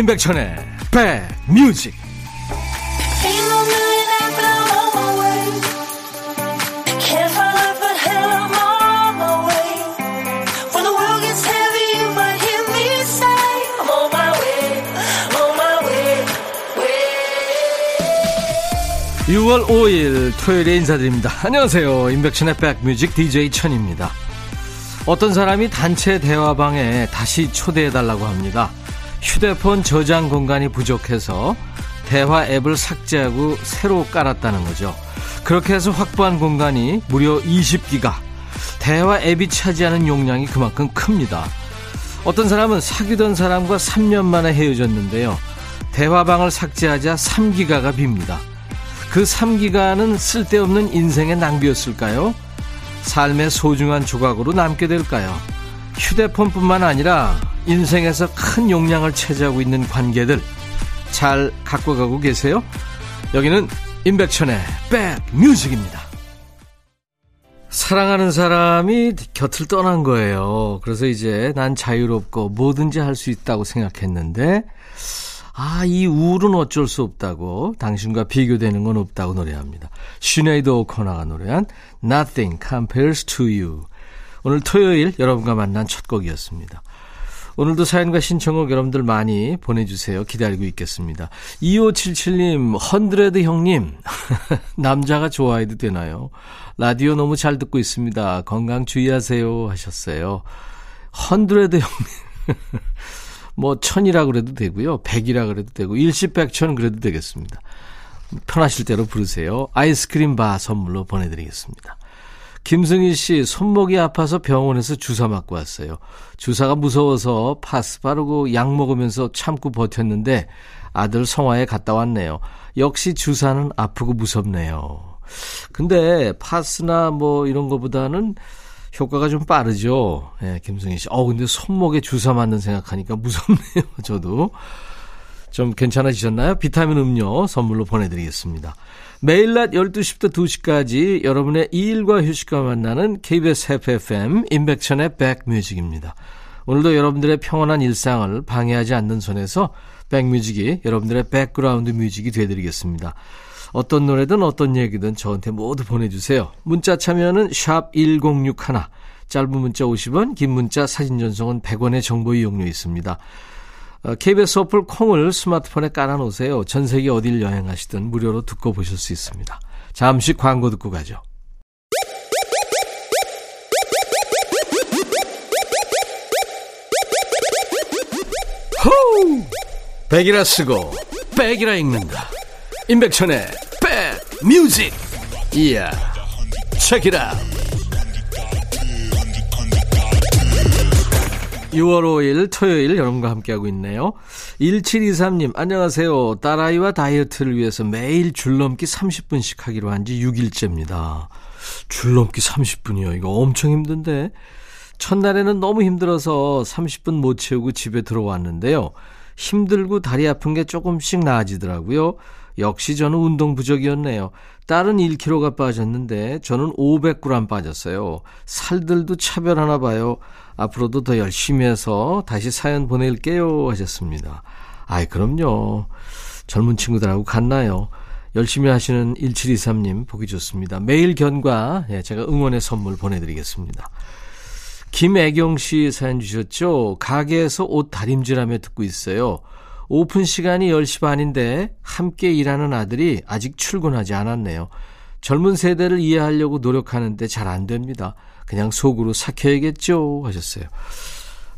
임백천의 백뮤직. (6월 5일) 토요일에 인사드립니다. 안녕하세요. 임백천의 백뮤직 DJ 천입니다. 어떤 사람이 단체 대화방에 다시 초대해달라고 합니다 휴대폰 저장 공간이 부족해서 대화 앱을 삭제하고 새로 깔았다는 거죠. 그렇게 해서 확보한 공간이 무려 20기가. 대화 앱이 차지하는 용량이 그만큼 큽니다. 어떤 사람은 사귀던 사람과 3년 만에 헤어졌는데요. 대화방을 삭제하자 3기가가 빕니다. 그 3기가는 쓸데없는 인생의 낭비였을까요? 삶의 소중한 조각으로 남게 될까요? 휴대폰뿐만 아니라 인생에서 큰 용량을 차지하고 있는 관계들 잘 갖고 가고 계세요? 여기는 임백천의 백뮤직입니다. 사랑하는 사람이 곁을 떠난 거예요. 그래서 이제 난 자유롭고 뭐든지 할 수 있다고 생각했는데 아, 이 우울은 어쩔 수 없다고 당신과 비교되는 건 없다고 노래합니다. 시네이드 오코너가 노래한 Nothing Compares to You. 오늘 토요일 여러분과 만난 첫 곡이었습니다. 오늘도 사연과 신청곡 여러분들 많이 보내주세요. 기다리고 있겠습니다. 2577님, hundred 형님, 남자가 좋아해도 되나요? 라디오 너무 잘 듣고 있습니다. 건강 주의하세요. 하셨어요. hundred 형님. 뭐, 천이라 그래도 되고요. 백이라 그래도 되고, 임백천 그래도 되겠습니다. 편하실 대로 부르세요. 아이스크림 바 선물로 보내드리겠습니다. 김승희 씨, 손목이 아파서 병원에서 주사 맞고 왔어요. 주사가 무서워서 파스 바르고 약 먹으면서 참고 버텼는데 아들 성화에 갔다 왔네요. 역시 주사는 아프고 무섭네요. 근데 파스나 뭐 이런 거보다는 효과가 좀 빠르죠. 예, 네, 김승희 씨. 어, 근데 손목에 주사 맞는 생각하니까 무섭네요. 저도. 좀 괜찮아지셨나요? 비타민 음료 선물로 보내드리겠습니다. 매일 낮 12시부터 2시까지 여러분의 일과 휴식과 만나는 KBS 해피FM 임백천의 백뮤직입니다. 오늘도 여러분들의 평온한 일상을 방해하지 않는 선에서 백뮤직이 여러분들의 백그라운드 뮤직이 되드리겠습니다. 어떤 노래든 어떤 얘기든 저한테 모두 보내주세요. 문자 참여는 샵 1061, 짧은 문자 50원, 긴 문자 사진 전송은 100원의 정보 이용료 있습니다. KBS 어, 어플 콩을 스마트폰에 깔아놓으세요. 전 세계 어딜 여행하시든 무료로 듣고 보실 수 있습니다. 잠시 광고 듣고 가죠. 호우! 백이라 쓰고 백이라 읽는다. 임백천의 백 뮤직. 이야. 체키라. 6월 5일 토요일 여러분과 함께하고 있네요. 1723님, 안녕하세요. 딸아이와 다이어트를 위해서 매일 줄넘기 30분씩 하기로 한 지 6일째입니다. 줄넘기 30분이요. 이거 엄청 힘든데. 첫날에는 너무 힘들어서 30분 못 채우고 집에 들어왔는데요. 힘들고 다리 아픈 게 조금씩 나아지더라고요. 역시 저는 운동 부족이었네요. 딸은 1kg가 빠졌는데 저는 500g 빠졌어요. 살들도 차별하나 봐요. 앞으로도 더 열심히 해서 다시 사연 보낼게요 하셨습니다. 아이 그럼요. 젊은 친구들하고 같나요? 열심히 하시는 1723님 보기 좋습니다. 매일 견과 예, 제가 응원의 선물 보내드리겠습니다. 김애경 씨 사연 주셨죠? 가게에서 옷 다림질하며 듣고 있어요. 오픈 시간이 10시 반인데 함께 일하는 아들이 아직 출근하지 않았네요. 젊은 세대를 이해하려고 노력하는데 잘 안 됩니다. 그냥 속으로 삭혀야겠죠 하셨어요.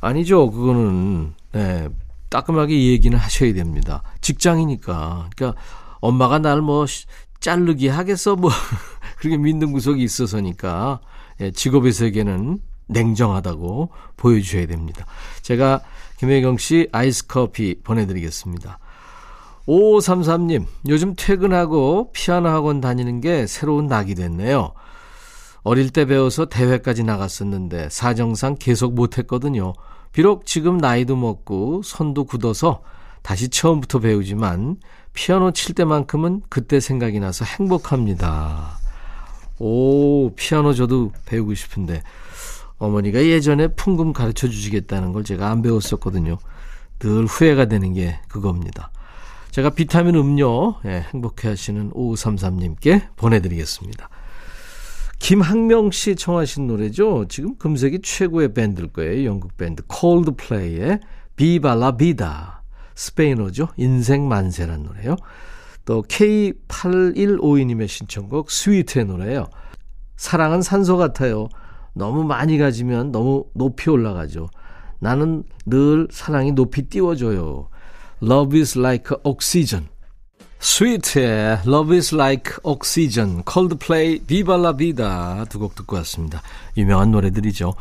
아니죠. 그거는 네, 따끔하게 얘기는 하셔야 됩니다. 직장이니까. 그러니까 엄마가 날 뭐 자르기 하겠어 뭐 그렇게 믿는 구석이 있어서니까 예, 직업의 세계는 냉정하다고 보여주셔야 됩니다. 제가 김혜경 씨 아이스 커피 보내드리겠습니다. 5533님, 요즘 퇴근하고 피아노 학원 다니는 게 새로운 낙이 됐네요. 어릴 때 배워서 대회까지 나갔었는데 사정상 계속 못했거든요. 비록 지금 나이도 먹고 손도 굳어서 다시 처음부터 배우지만 피아노 칠 때만큼은 그때 생각이 나서 행복합니다. 오, 피아노 저도 배우고 싶은데 어머니가 예전에 풍금 가르쳐 주시겠다는 걸 제가 안 배웠었거든요. 늘 후회가 되는 게 그겁니다. 제가 비타민 음료 예, 행복해 하시는 5533님께 보내드리겠습니다. 김학명 씨 청하신 노래죠. 지금 금색이 최고의 밴드일 거예요. 영국 밴드 콜드플레이의 비발라 비다. 스페인어죠. 인생 만세란 노래요. 또 K8152님의 신청곡 스위트의 노래예요. 사랑은 산소 같아요. 너무 많이 가지면 너무 높이 올라가죠. 나는 늘 사랑이 높이 띄워줘요. Love is like oxygen. 스위트의 Love is like oxygen, Coldplay, Viva la Vida 두곡 듣고 왔습니다. 유명한 노래들이죠.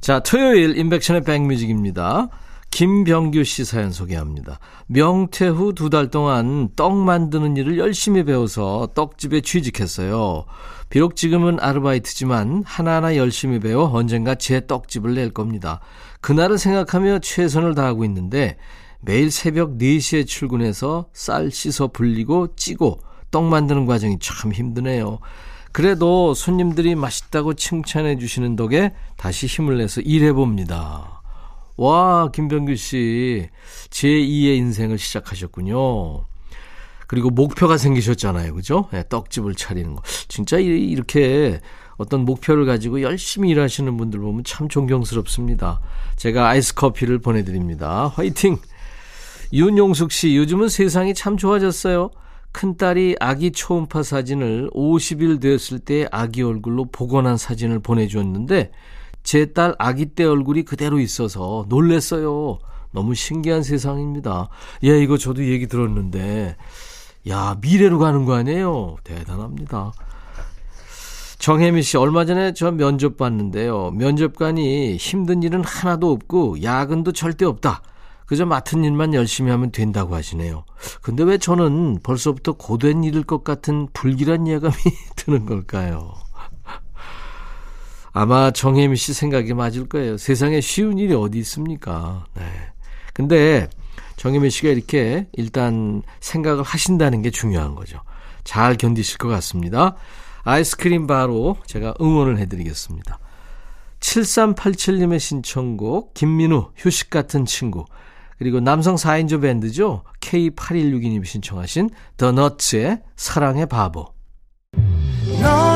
자, 토요일 인백션의 백뮤직입니다. 김병규 씨 사연 소개합니다. 명퇴 후 두 달 동안 떡 만드는 일을 열심히 배워서 떡집에 취직했어요. 비록 지금은 아르바이트지만 하나하나 열심히 배워 언젠가 제 떡집을 낼 겁니다. 그날을 생각하며 최선을 다하고 있는데 매일 새벽 4시에 출근해서 쌀 씻어 불리고 찌고 떡 만드는 과정이 참 힘드네요. 그래도 손님들이 맛있다고 칭찬해 주시는 덕에 다시 힘을 내서 일해 봅니다. 와, 김병규 씨. 제2의 인생을 시작하셨군요. 그리고 목표가 생기셨잖아요. 그죠? 네, 떡집을 차리는 거. 진짜 이렇게 어떤 목표를 가지고 열심히 일하시는 분들 보면 참 존경스럽습니다. 제가 아이스 커피를 보내드립니다. 화이팅! 윤용숙 씨, 요즘은 세상이 참 좋아졌어요. 큰딸이 아기 초음파 사진을 50일 되었을 때 아기 얼굴로 복원한 사진을 보내주었는데 제 딸 아기 때 얼굴이 그대로 있어서 놀랬어요. 너무 신기한 세상입니다. 예, 이거 저도 얘기 들었는데, 야, 미래로 가는 거 아니에요? 대단합니다. 정혜미 씨, 얼마 전에 저 면접 봤는데요. 면접관이 힘든 일은 하나도 없고, 야근도 절대 없다. 그저 맡은 일만 열심히 하면 된다고 하시네요. 근데 왜 저는 벌써부터 고된 일일 것 같은 불길한 예감이 드는 걸까요? 아마 정혜미 씨 생각이 맞을 거예요. 세상에 쉬운 일이 어디 있습니까? 네. 근데 정혜미 씨가 이렇게 일단 생각을 하신다는 게 중요한 거죠. 잘 견디실 것 같습니다. 아이스크림 바로 제가 응원을 해드리겠습니다. 7387님의 신청곡 김민우 휴식 같은 친구 그리고 남성 4인조 밴드죠. K8162님이 신청하신 더 너츠의 사랑의 바보 너의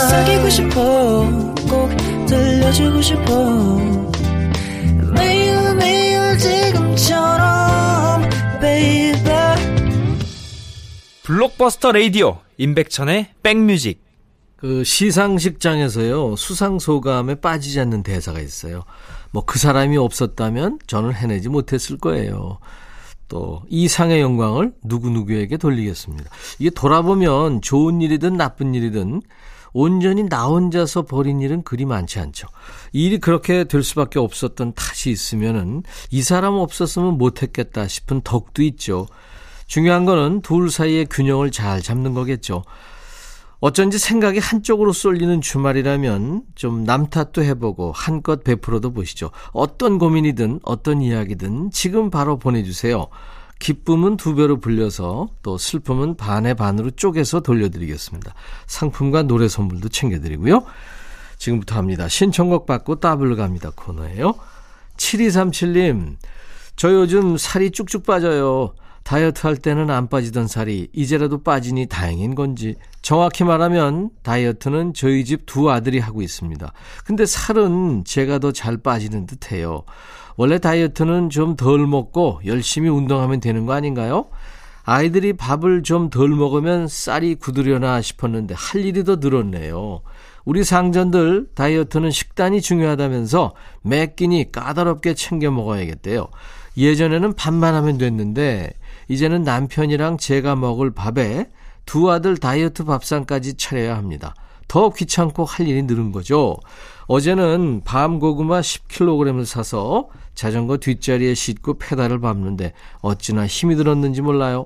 싶어 꼭 들려주고 싶어 매일 매일 지금처럼 baby 블록버스터 레이디오 임백천의 백뮤직 그 시상식장에서요 수상 소감에 빠지지 않는 대사가 있어요. 뭐 그 사람이 없었다면 저는 해내지 못했을 거예요. 또 이 상의 영광을 누구 누구에게 돌리겠습니다. 이게 돌아보면 좋은 일이든 나쁜 일이든 온전히 나 혼자서 벌인 일은 그리 많지 않죠. 일이 그렇게 될 수밖에 없었던 탓이 있으면은 이 사람 없었으면 못했겠다 싶은 덕도 있죠. 중요한 거는 둘 사이의 균형을 잘 잡는 거겠죠. 어쩐지 생각이 한쪽으로 쏠리는 주말이라면 좀 남탓도 해보고 한껏 베풀어도 보시죠. 어떤 고민이든 어떤 이야기든 지금 바로 보내주세요. 기쁨은 두 배로 불려서 또 슬픔은 반의 반으로 쪼개서 돌려드리겠습니다. 상품과 노래 선물도 챙겨드리고요. 지금부터 합니다. 신청곡 받고 따블로 갑니다 코너예요. 7237님, 저 요즘 살이 쭉쭉 빠져요. 다이어트 할 때는 안 빠지던 살이 이제라도 빠지니 다행인 건지 정확히 말하면 다이어트는 저희 집 두 아들이 하고 있습니다. 근데 살은 제가 더 잘 빠지는 듯해요. 원래 다이어트는 좀 덜 먹고 열심히 운동하면 되는 거 아닌가요? 아이들이 밥을 좀 덜 먹으면 쌀이 굳으려나 싶었는데 할 일이 더 늘었네요. 우리 상전들 다이어트는 식단이 중요하다면서 매 끼니 까다롭게 챙겨 먹어야겠대요. 예전에는 밥만 하면 됐는데 이제는 남편이랑 제가 먹을 밥에 두 아들 다이어트 밥상까지 차려야 합니다. 더 귀찮고 할 일이 늘은 거죠. 어제는 밤 고구마 10kg을 사서 자전거 뒷자리에 싣고 페달을 밟는데 어찌나 힘이 들었는지 몰라요.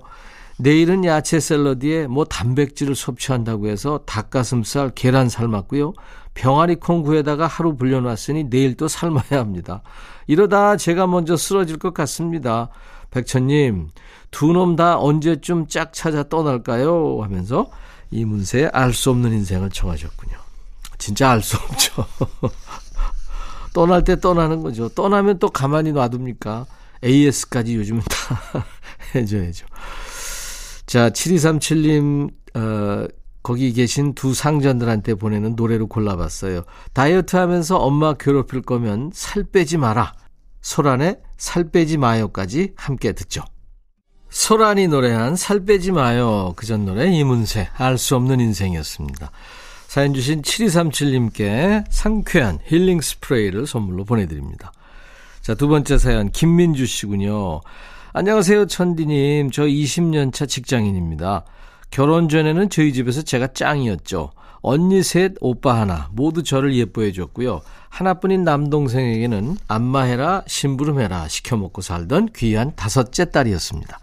내일은 야채 샐러드에 뭐 단백질을 섭취한다고 해서 닭가슴살, 계란 삶았고요. 병아리 콩 구에다가 하루 불려놨으니 내일 또 삶아야 합니다. 이러다 제가 먼저 쓰러질 것 같습니다. 백천님, 두 놈 다 언제쯤 짝 찾아 떠날까요? 하면서 이문세의 알 수 없는 인생을 청하셨군요. 진짜 알 수 없죠. 떠날 때 떠나는 거죠. 떠나면 또 가만히 놔둡니까? AS까지 요즘은 다 해줘야죠. 자, 7237님, 어, 거기 계신 두 상전들한테 보내는 노래로 골라봤어요. 다이어트 하면서 엄마 괴롭힐 거면 살 빼지 마라. 소란의 살 빼지 마요까지 함께 듣죠. 소란이 노래한 살 빼지 마요. 그 전 노래 이문세 알 수 없는 인생이었습니다. 사연 주신 7237님께 상쾌한 힐링 스프레이를 선물로 보내드립니다. 자, 두 번째 사연 김민주 씨군요. 안녕하세요, 천디님. 저 20년 차 직장인입니다. 결혼 전에는 저희 집에서 제가 짱이었죠. 언니 셋, 오빠 하나, 모두 저를 예뻐해 줬고요. 하나뿐인 남동생에게는 안마해라, 심부름해라 시켜먹고 살던 귀한 다섯째 딸이었습니다.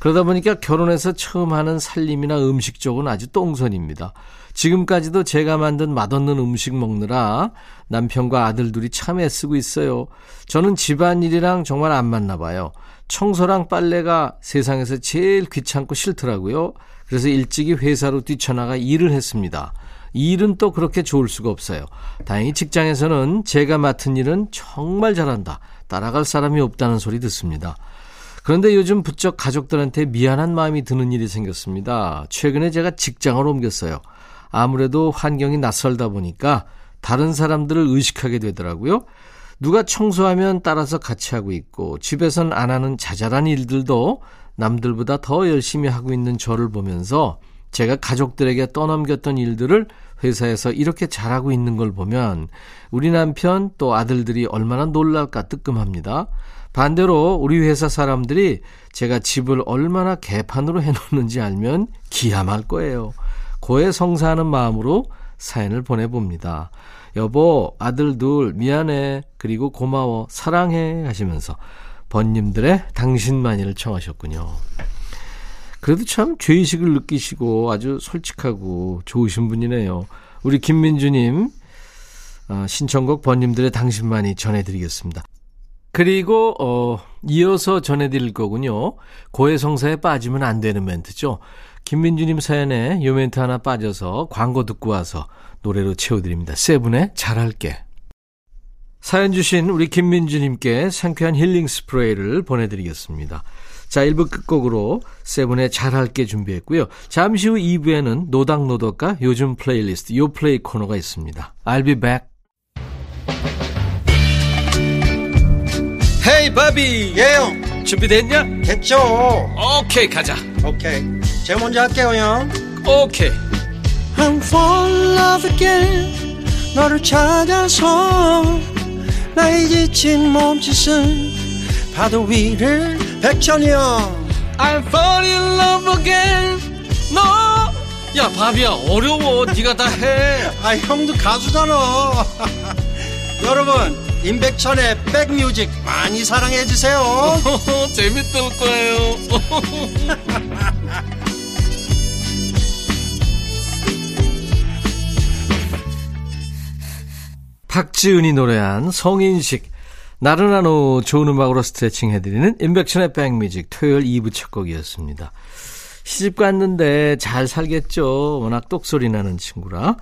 그러다 보니까 결혼해서 처음 하는 살림이나 음식 쪽은 아주 똥손입니다. 지금까지도 제가 만든 맛없는 음식 먹느라 남편과 아들 둘이 참 애쓰고 있어요. 저는 집안일이랑 정말 안 맞나 봐요. 청소랑 빨래가 세상에서 제일 귀찮고 싫더라고요. 그래서 일찍이 회사로 뛰쳐나가 일을 했습니다. 일은 또 그렇게 좋을 수가 없어요. 다행히 직장에서는 제가 맡은 일은 정말 잘한다. 따라갈 사람이 없다는 소리 듣습니다. 그런데 요즘 부쩍 가족들한테 미안한 마음이 드는 일이 생겼습니다. 최근에 제가 직장을 옮겼어요. 아무래도 환경이 낯설다 보니까 다른 사람들을 의식하게 되더라고요. 누가 청소하면 따라서 같이 하고 있고 집에선 안 하는 자잘한 일들도 남들보다 더 열심히 하고 있는 저를 보면서 제가 가족들에게 떠넘겼던 일들을 회사에서 이렇게 잘하고 있는 걸 보면 우리 남편 또 아들들이 얼마나 놀랄까 뜨끔합니다. 반대로 우리 회사 사람들이 제가 집을 얼마나 개판으로 해놓는지 알면 기함할 거예요. 고해 성사하는 마음으로 사연을 보내봅니다. 여보, 아들 둘, 미안해. 그리고 고마워. 사랑해. 하시면서 번님들의 당신만이를 청하셨군요. 그래도 참 죄의식을 느끼시고 아주 솔직하고 좋으신 분이네요. 우리 김민주님, 어, 신청곡 벗님들의 당신만이 전해드리겠습니다. 그리고 어 이어서 전해드릴 거군요. 고해성사에 빠지면 안 되는 멘트죠. 김민주님 사연에 요 멘트 하나 빠져서 광고 듣고 와서 노래로 채워드립니다. 세븐의 잘할게. 사연 주신 우리 김민주님께 상쾌한 힐링 스프레이를 보내드리겠습니다. 자, 1부 끝곡으로 세븐의 잘할게 준비했고요. 잠시 후 2부에는 노닥노닥과 요즘 플레이리스트 요플레이 코너가 있습니다. I'll be back. 헤이 바비 예영 준비됐냐? 됐죠 오케이 가자 오케이 제가 먼저 할게요 형 오케이 I'm fall in love again 너를 찾아서 나의 지친 몸짓은 파도 위를 백천이 형. I'm fall in love again. 너야 바비야 어려워. 네가 다 해. 아 형도 가수잖아. 여러분 임백천의 백뮤직 많이 사랑해 주세요. 재밌을 거예요. 박지은이 노래한 성인식 나른한 후 좋은 음악으로 스트레칭 해드리는 임백천의 백뮤직 토요일 2부 첫 곡이었습니다. 시집 갔는데 잘 살겠죠. 워낙 똑소리 나는 친구라.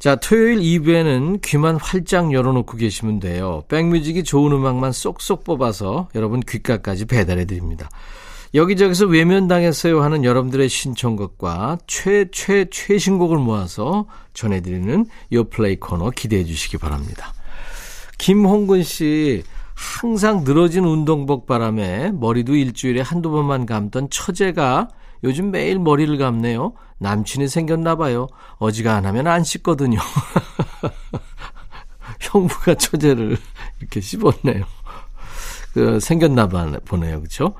자, 토요일 2부에는 귀만 활짝 열어놓고 계시면 돼요. 백뮤직이 좋은 음악만 쏙쏙 뽑아서 여러분 귓가까지 배달해 드립니다. 여기저기서 외면당했어요 하는 여러분들의 신청곡과 최, 최, 최신곡을 모아서 전해드리는 요 플레이 코너 기대해 주시기 바랍니다. 김홍근 씨, 항상 늘어진 운동복 바람에 머리도 일주일에 한두 번만 감던 처제가 요즘 매일 머리를 감네요. 남친이 생겼나 봐요. 어지간하면 안 씻거든요. 형부가 처제를 이렇게 씹었네요. 그 생겼나 보네요. 그렇죠?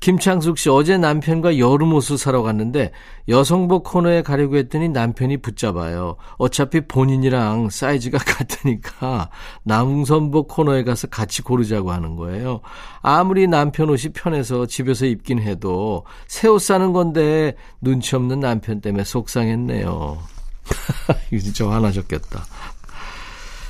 김창숙 씨, 어제 남편과 여름 옷을 사러 갔는데 여성복 코너에 가려고 했더니 남편이 붙잡아요. 어차피 본인이랑 사이즈가 같으니까 남성복 코너에 가서 같이 고르자고 하는 거예요. 아무리 남편 옷이 편해서 집에서 입긴 해도 새 옷 사는 건데 눈치 없는 남편 때문에 속상했네요. 이거 진짜 화나셨겠다.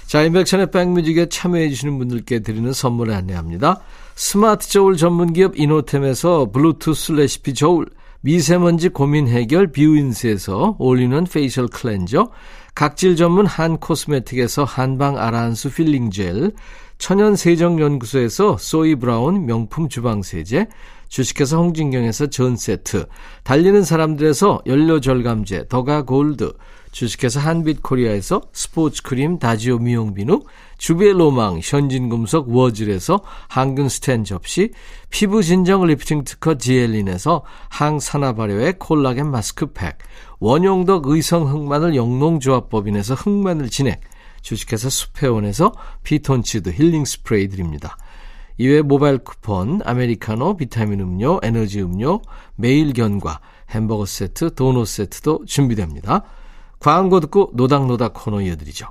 자, 임백천의 백뮤직에 참여해주시는 분들께 드리는 선물을 안내합니다. 스마트 저울 전문기업 이노템에서 블루투스 레시피 저울, 미세먼지 고민 해결 뷰인스에서 올리는 페이셜 클렌저, 각질 전문 한 코스메틱에서 한방 아라한수 필링 젤, 천연 세정 연구소에서 소이 브라운 명품 주방 세제, 주식회사 홍진경에서 전 세트, 달리는 사람들에서 연료 절감제 더가 골드, 주식회사 한빛코리아에서 스포츠 크림 다지오 미용비누, 주베 로망 현진금속 워즐에서 항균 스텐 접시, 피부 진정 리프팅 특허 지엘린에서 항산화 발효의 콜라겐 마스크팩, 원용덕 의성 흑마늘 영농조합법인에서 흑마늘 진액, 주식회사 수페온에서 피톤치드 힐링 스프레이 드립니다. 이외 모바일 쿠폰, 아메리카노, 비타민 음료, 에너지 음료, 매일 견과, 햄버거 세트, 도넛 세트도 준비됩니다. 광고 듣고 노닥노닥 코너 이어드리죠.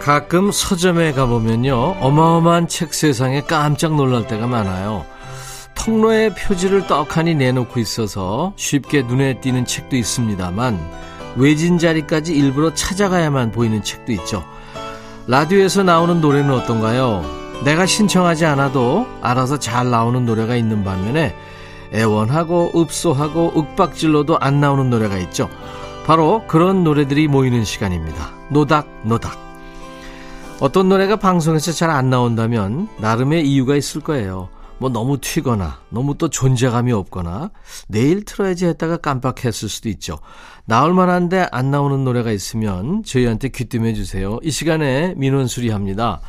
가끔 서점에 가보면요. 어마어마한 책 세상에 깜짝 놀랄 때가 많아요. 통로에 표지를 떡하니 내놓고 있어서 쉽게 눈에 띄는 책도 있습니다만 외진 자리까지 일부러 찾아가야만 보이는 책도 있죠. 라디오에서 나오는 노래는 어떤가요? 내가 신청하지 않아도 알아서 잘 나오는 노래가 있는 반면에 애원하고 읍소하고 윽박질러도 안 나오는 노래가 있죠. 바로 그런 노래들이 모이는 시간입니다. 노닥 노닥. 어떤 노래가 방송에서 잘 안 나온다면 나름의 이유가 있을 거예요. 뭐 너무 튀거나 너무 또 존재감이 없거나 내일 틀어야지 했다가 깜빡했을 수도 있죠. 나올 만한데 안 나오는 노래가 있으면 저희한테 귀뜸해 주세요. 이 시간에 민원 수리합니다.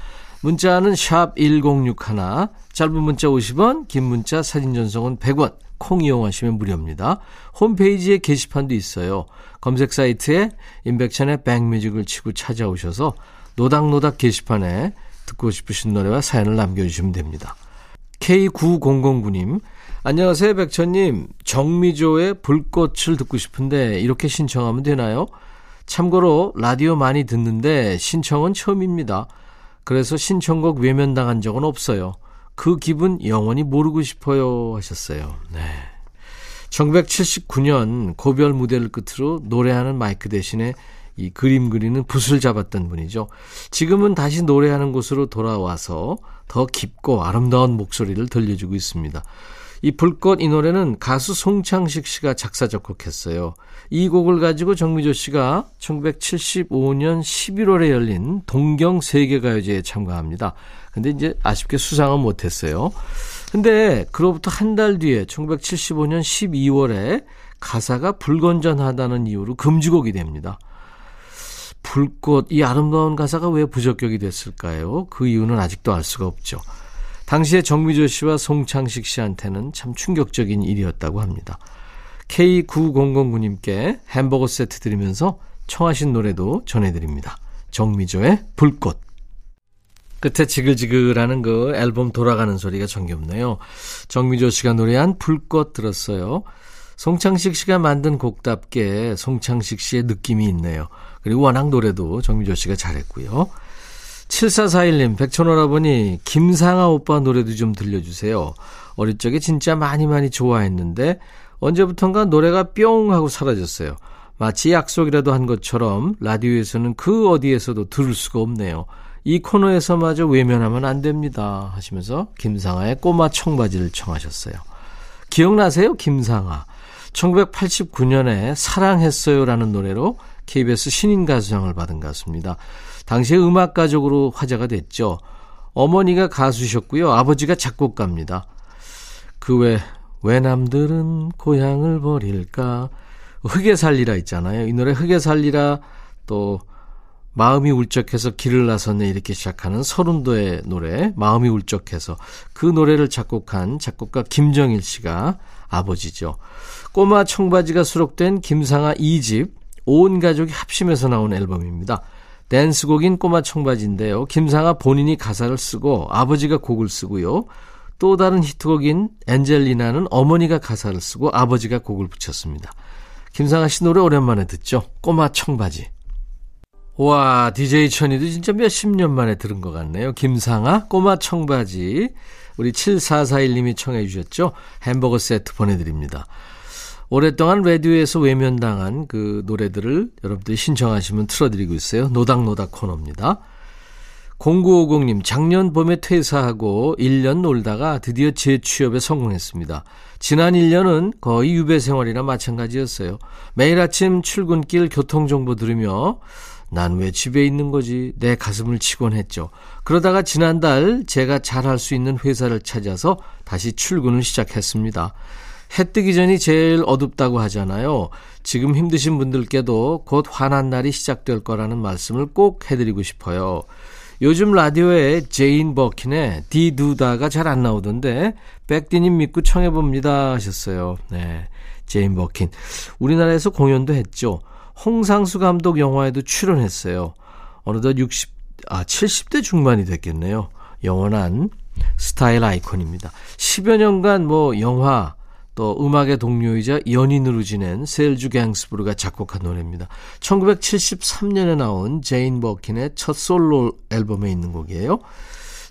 문자는 샵 1061, 짧은 문자 50원, 긴 문자 사진 전송은 100원, 콩 이용하시면 무료입니다. 홈페이지에 게시판도 있어요. 검색 사이트에 인백천의 백뮤직을 치고 찾아오셔서 노닥노닥 게시판에 듣고 싶으신 노래와 사연을 남겨주시면 됩니다. K9009님, 안녕하세요, 백천님. 정미조의 불꽃을 듣고 싶은데 이렇게 신청하면 되나요? 참고로 라디오 많이 듣는데 신청은 처음입니다. 그래서 신청곡 외면당한 적은 없어요. 그 기분 영원히 모르고 싶어요 하셨어요. 네. 1979년 고별 무대를 끝으로 노래하는 마이크 대신에 이 그림 그리는 붓을 잡았던 분이죠. 지금은 다시 노래하는 곳으로 돌아와서 더 깊고 아름다운 목소리를 들려주고 있습니다. 이 불꽃 이 노래는 가수 송창식 씨가 작사 작곡했어요. 이 곡을 가지고 정미조 씨가 1975년 11월에 열린 동경 세계가요제에 참가합니다. 근데 이제 아쉽게 수상은 못했어요. 근데 그로부터 한 달 뒤에 1975년 12월에 가사가 불건전하다는 이유로 금지곡이 됩니다. 불꽃, 이 아름다운 가사가 왜 부적격이 됐을까요? 그 이유는 아직도 알 수가 없죠. 당시에 정미조 씨와 송창식 씨한테는 참 충격적인 일이었다고 합니다. K9009님께 햄버거 세트 드리면서 청하신 노래도 전해드립니다. 정미조의 불꽃. 끝에 지글지글하는 그 앨범 돌아가는 소리가 정겹네요. 정미조 씨가 노래한 불꽃 들었어요. 송창식 씨가 만든 곡답게 송창식 씨의 느낌이 있네요. 그리고 워낙 노래도 정미조 씨가 잘했고요. 7441님, 백천오라버니, 김상아 오빠 노래도 좀 들려주세요. 어릴 적에 진짜 많이 많이 좋아했는데, 언제부턴가 노래가 뿅 하고 사라졌어요. 마치 약속이라도 한 것처럼 라디오에서는 그 어디에서도 들을 수가 없네요. 이 코너에서마저 외면하면 안 됩니다. 하시면서 김상아의 꼬마 청바지를 청하셨어요. 기억나세요? 김상아. 1989년에 사랑했어요라는 노래로 KBS 신인 가수상을 받은 가수입니다. 당시에 음악 가족으로 화제가 됐죠. 어머니가 가수셨고요. 아버지가 작곡가입니다. 그 외, 왜 남들은 고향을 버릴까? 흙에 살리라 있잖아요. 이 노래 흙에 살리라 또 마음이 울적해서 길을 나섰네 이렇게 시작하는 설운도의 노래 마음이 울적해서 그 노래를 작곡한 작곡가 김정일 씨가 아버지죠. 꼬마 청바지가 수록된 김상아 2집 온 가족이 합심해서 나온 앨범입니다. 댄스곡인 꼬마 청바지인데요. 김상아 본인이 가사를 쓰고 아버지가 곡을 쓰고요. 또 다른 히트곡인 엔젤리나는 어머니가 가사를 쓰고 아버지가 곡을 붙였습니다. 김상아 씨 노래 오랜만에 듣죠. 꼬마 청바지. 와, DJ 천이도 진짜 몇십 년 만에 들은 것 같네요. 김상아, 꼬마 청바지. 우리 7441님이 청해 주셨죠? 햄버거 세트 보내드립니다. 오랫동안 라디오에서 외면당한 그 노래들을 여러분들이 신청하시면 틀어드리고 있어요. 노닥노닥 코너입니다. 0950님, 작년 봄에 퇴사하고 1년 놀다가 드디어 재취업에 성공했습니다. 지난 1년은 거의 유배 생활이나 마찬가지였어요. 매일 아침 출근길 교통정보 들으며 난 왜 집에 있는 거지? 내 가슴을 치곤 했죠. 그러다가 지난달 제가 잘할 수 있는 회사를 찾아서 다시 출근을 시작했습니다. 해 뜨기 전이 제일 어둡다고 하잖아요. 지금 힘드신 분들께도 곧 환한 날이 시작될 거라는 말씀을 꼭 해드리고 싶어요. 요즘 라디오에 제인 버킨의 디두다가 잘 안 나오던데 백디님 믿고 청해봅니다 하셨어요. 네, 제인 버킨. 우리나라에서 공연도 했죠. 홍상수 감독 영화에도 출연했어요. 어느덧 60, 아, 70대 중반이 됐겠네요. 영원한 스타일 아이콘입니다. 10여 년간 뭐 영화, 또 음악의 동료이자 연인으로 지낸 세르주 갱스부르가 작곡한 노래입니다. 1973년에 나온 제인 버킨의 첫 솔로 앨범에 있는 곡이에요.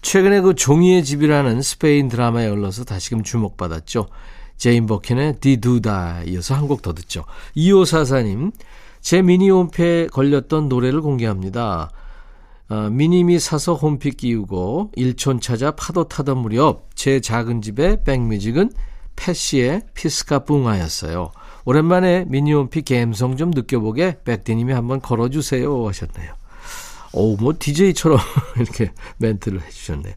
최근에 그 종이의 집이라는 스페인 드라마에 올라서 다시금 주목받았죠. 제인 버킨의 디두다 이어서 한 곡 더 듣죠. 2544님, 제 미니홈피에 걸렸던 노래를 공개합니다. 어, 미니미 사서 홈피 꾸미고 일촌 찾아 파도 타던 무렵 제 작은 집의 백뮤직은 패시의 피스카 뿡아였어요. 오랜만에 미니홈피 감성 좀 느껴보게 백디님이 한번 걸어주세요 하셨네요. 오, 뭐 DJ처럼 이렇게 멘트를 해주셨네요.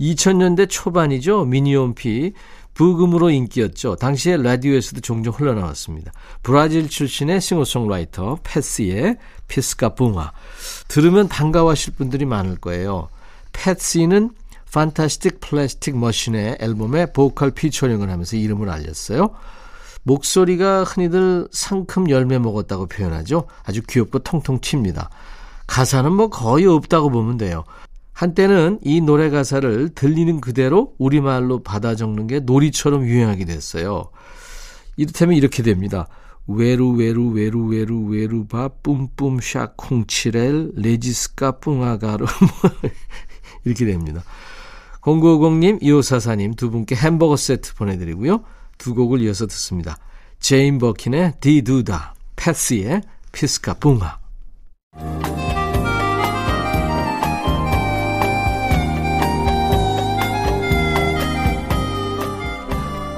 2000년대 초반이죠. 미니홈피 브금으로 인기였죠. 당시에 라디오에서도 종종 흘러나왔습니다. 브라질 출신의 싱어송라이터 패스의 피스카 뿡아. 들으면 반가워하실 분들이 많을 거예요. 패스는 Fantastic Plastic Machine의 앨범에 보컬 피처링을 하면서 이름을 알렸어요. 목소리가 흔히들 상큼 열매 먹었다고 표현하죠. 아주 귀엽고 통통 튑니다. 가사는 뭐 거의 없다고 보면 돼요. 한때는 이 노래 가사를 들리는 그대로 우리말로 받아 적는 게 놀이처럼 유행하게 됐어요. 이를테면 이렇게 됩니다. 외루 외루 외루 외루 외루바 뿜뿜 샤 쿵치렐 레지스카 뿡아가르 이렇게 됩니다. 0950님, 2544님 두 분께 햄버거 세트 보내드리고요. 두 곡을 이어서 듣습니다. 제인 버킨의 디두다, 패스의 피스카 붕아.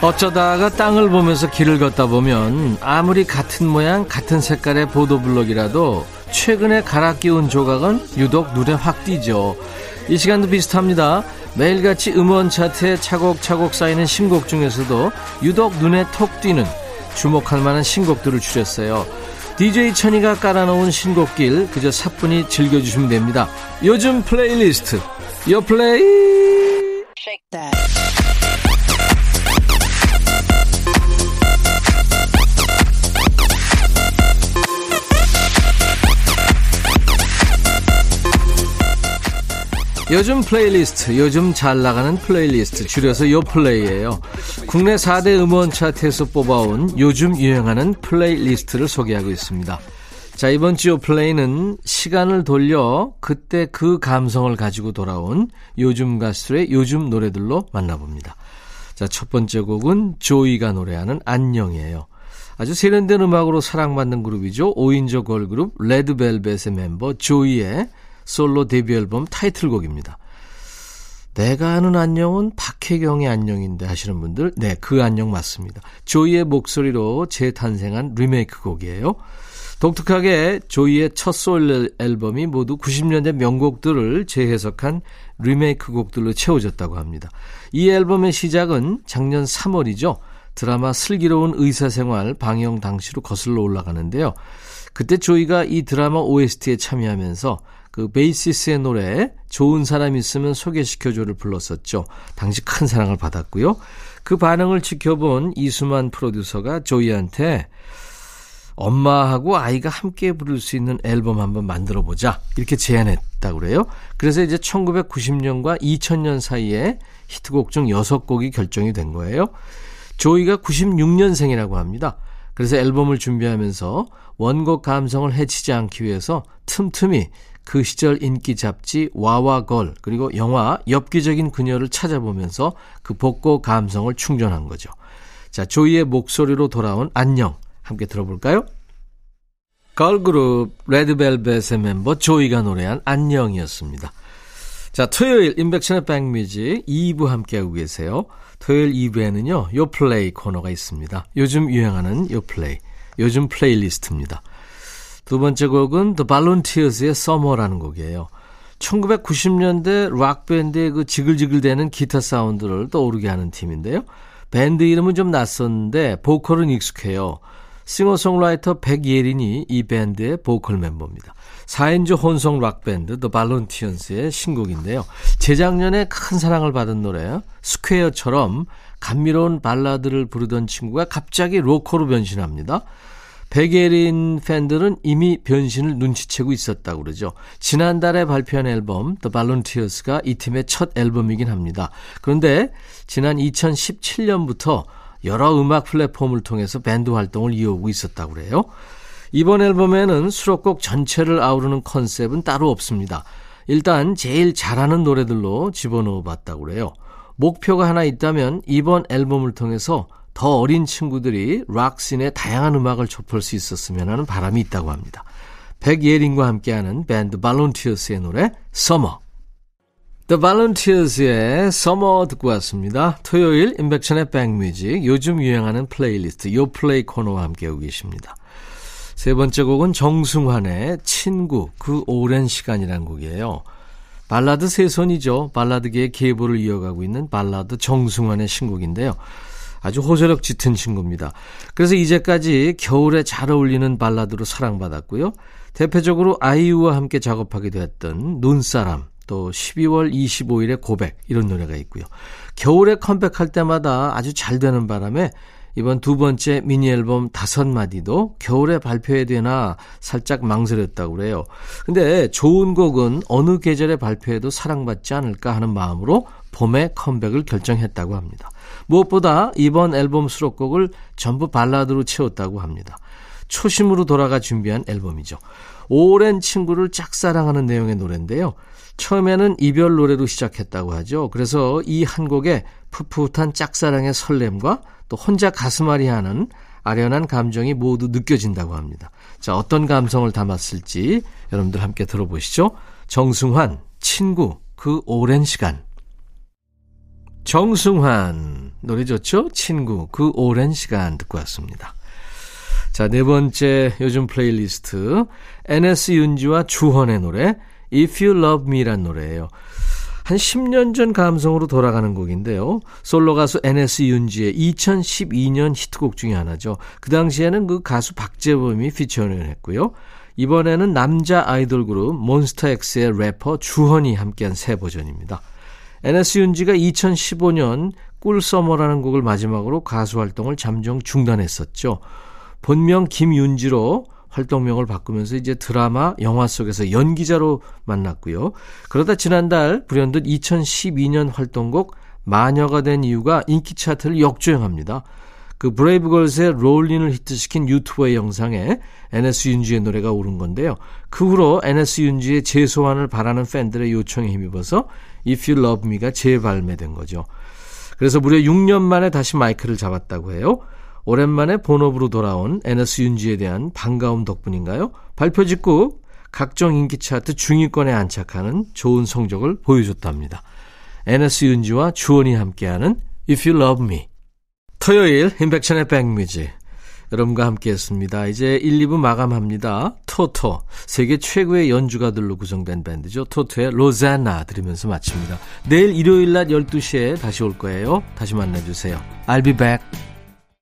어쩌다가 땅을 보면서 길을 걷다 보면 아무리 같은 모양 같은 색깔의 보도블록이라도 최근에 갈아 끼운 조각은 유독 눈에 확 띄죠. 이 시간도 비슷합니다. 매일같이 음원 차트에 차곡차곡 쌓이는 신곡 중에서도 유독 눈에 톡 띄는 주목할 만한 신곡들을 추렸어요. DJ 천이가 깔아놓은 신곡길 그저 사뿐히 즐겨주시면 됩니다. 요즘 플레이리스트 요플레이 요즘 플레이리스트, 요즘 잘 나가는 플레이리스트, 줄여서 요플레이예요. 국내 4대 음원 차트에서 뽑아온 요즘 유행하는 플레이리스트를 소개하고 있습니다. 자, 이번 주 요플레이는 시간을 돌려 그때 그 감성을 가지고 돌아온 요즘 가수들의 요즘 노래들로 만나봅니다. 자, 첫 번째 곡은 조이가 노래하는 안녕이에요. 아주 세련된 음악으로 사랑받는 그룹이죠. 5인조 걸그룹 레드벨벳의 멤버 조이의 솔로 데뷔 앨범 타이틀곡입니다. 내가 아는 안녕은 박혜경의 안녕인데 하시는 분들, 네, 그 안녕 맞습니다. 조이의 목소리로 재탄생한 리메이크 곡이에요. 독특하게 조이의 첫 솔 앨범이 모두 90년대 명곡들을 재해석한 리메이크 곡들로 채워졌다고 합니다. 이 앨범의 시작은 작년 3월이죠. 드라마 슬기로운 의사생활 방영 당시로 거슬러 올라가는데요. 그때 조이가 이 드라마 OST에 참여하면서 그 베이시스의 노래 좋은 사람 있으면 소개시켜줘를 불렀었죠. 당시 큰 사랑을 받았고요. 그 반응을 지켜본 이수만 프로듀서가 조이한테 엄마하고 아이가 함께 부를 수 있는 앨범 한번 만들어 보자. 이렇게 제안했다고 그래요. 그래서 이제 1990년과 2000년 사이에 히트곡 중 6곡이 결정이 된 거예요. 조이가 96년생이라고 합니다. 그래서 앨범을 준비하면서 원곡 감성을 해치지 않기 위해서 틈틈이 그 시절 인기 잡지 와와걸 그리고 영화 엽기적인 그녀를 찾아보면서 그 복고 감성을 충전한 거죠. 자, 조이의 목소리로 돌아온 안녕 함께 들어볼까요? 걸그룹 레드벨벳의 멤버 조이가 노래한 안녕이었습니다. 자, 토요일 임백천의 백뮤직 2부 함께하고 계세요. 토요일 2부에는요, 요플레이 코너가 있습니다. 요즘 유행하는 요플레이, 요즘 플레이리스트입니다. 두 번째 곡은 The Volunteers의 Summer라는 곡이에요. 1990년대 락밴드의 그 지글지글대는 기타 사운드를 떠오르게 하는 팀인데요. 밴드 이름은 좀 낯섰는데 보컬은 익숙해요. 싱어송라이터 백예린이 이 밴드의 보컬 멤버입니다. 4인조 혼성 락밴드 The Volunteers의 신곡인데요. 재작년에 큰 사랑을 받은 노래 Square처럼 감미로운 발라드를 부르던 친구가 갑자기 로커로 변신합니다. 백예린 팬들은 이미 변신을 눈치채고 있었다고 그러죠. 지난달에 발표한 앨범 The Volunteers가 이 팀의 첫 앨범이긴 합니다. 그런데 지난 2017년부터 여러 음악 플랫폼을 통해서 밴드 활동을 이어오고 있었다고 그래요. 이번 앨범에는 수록곡 전체를 아우르는 컨셉은 따로 없습니다. 일단 제일 잘하는 노래들로 집어넣어 봤다고 그래요. 목표가 하나 있다면 이번 앨범을 통해서 더 어린 친구들이 rock scene의 다양한 음악을 접할 수 있었으면 하는 바람이 있다고 합니다. 백예린과 함께하는 밴드 Volunteers의 노래 Summer The Volunteers의 Summer 듣고 왔습니다. 토요일 임백천의 백뮤직 요즘 유행하는 플레이리스트 요플레이 코너와 함께하고 계십니다. 세 번째 곡은 정승환의 친구 그 오랜 시간이란 곡이에요. 발라드 세손이죠. 발라드계의 계보를 이어가고 있는 발라드 정승환의 신곡인데요. 아주 호소력 짙은 친구입니다. 그래서 이제까지 겨울에 잘 어울리는 발라드로 사랑받았고요. 대표적으로 아이유와 함께 작업하기도 했던 눈사람, 또 12월 25일에 고백 이런 노래가 있고요. 겨울에 컴백할 때마다 아주 잘 되는 바람에 이번 두 번째 미니 앨범 다섯 마디도 겨울에 발표해야 되나 살짝 망설였다고 그래요. 근데 좋은 곡은 어느 계절에 발표해도 사랑받지 않을까 하는 마음으로 봄에 컴백을 결정했다고 합니다. 무엇보다 이번 앨범 수록곡을 전부 발라드로 채웠다고 합니다. 초심으로 돌아가 준비한 앨범이죠. 오랜 친구를 짝사랑하는 내용의 노래인데요. 처음에는 이별 노래로 시작했다고 하죠. 그래서 이 한 곡에 풋풋한 짝사랑의 설렘과 또 혼자 가슴앓이 하는 아련한 감정이 모두 느껴진다고 합니다. 자, 어떤 감성을 담았을지 여러분들 함께 들어보시죠. 정승환, 친구, 그 오랜 시간. 정승환, 노래 좋죠? 친구, 그 오랜 시간 듣고 왔습니다. 자, 네 번째 요즘 플레이리스트. NS 윤지와 주헌의 노래, If You Love Me란 노래예요. 한 10년 전 감성으로 돌아가는 곡인데요. 솔로 가수 NS 윤지의 2012년 히트곡 중에 하나죠. 그 당시에는 그 가수 박재범이 피처링을 했고요. 이번에는 남자 아이돌 그룹 몬스타엑스의 래퍼 주헌이 함께한 새 버전입니다. NS 윤지가 2015년 꿀서머라는 곡을 마지막으로 가수 활동을 잠정 중단했었죠. 본명 김윤지로 활동명을 바꾸면서 이제 드라마, 영화 속에서 연기자로 만났고요. 그러다 지난달 불현듯 2012년 활동곡 마녀가 된 이유가 인기 차트를 역주행합니다. 그 브레이브걸스의 롤린을 히트시킨 유튜브의 영상에 NS 윤지의 노래가 오른 건데요. 그 후로 NS 윤지의 재소환을 바라는 팬들의 요청에 힘입어서 If You Love Me가 재발매된 거죠. 그래서 무려 6년 만에 다시 마이크를 잡았다고 해요. 오랜만에 본업으로 돌아온 에너스 윤지에 대한 반가움 덕분인가요? 발표 직후 각종 인기 차트 중위권에 안착하는 좋은 성적을 보여줬답니다. 에너스 윤지와 주원이 함께하는 If You Love Me. 토요일 인백천의 백뮤직. 여러분과 함께 했습니다. 이제 1, 2부 마감합니다. 토토. 세계 최고의 연주가들로 구성된 밴드죠. 토토의 로자나 들으면서 마칩니다. 내일 일요일 낮 12시에 다시 올 거예요. 다시 만나주세요. I'll be back.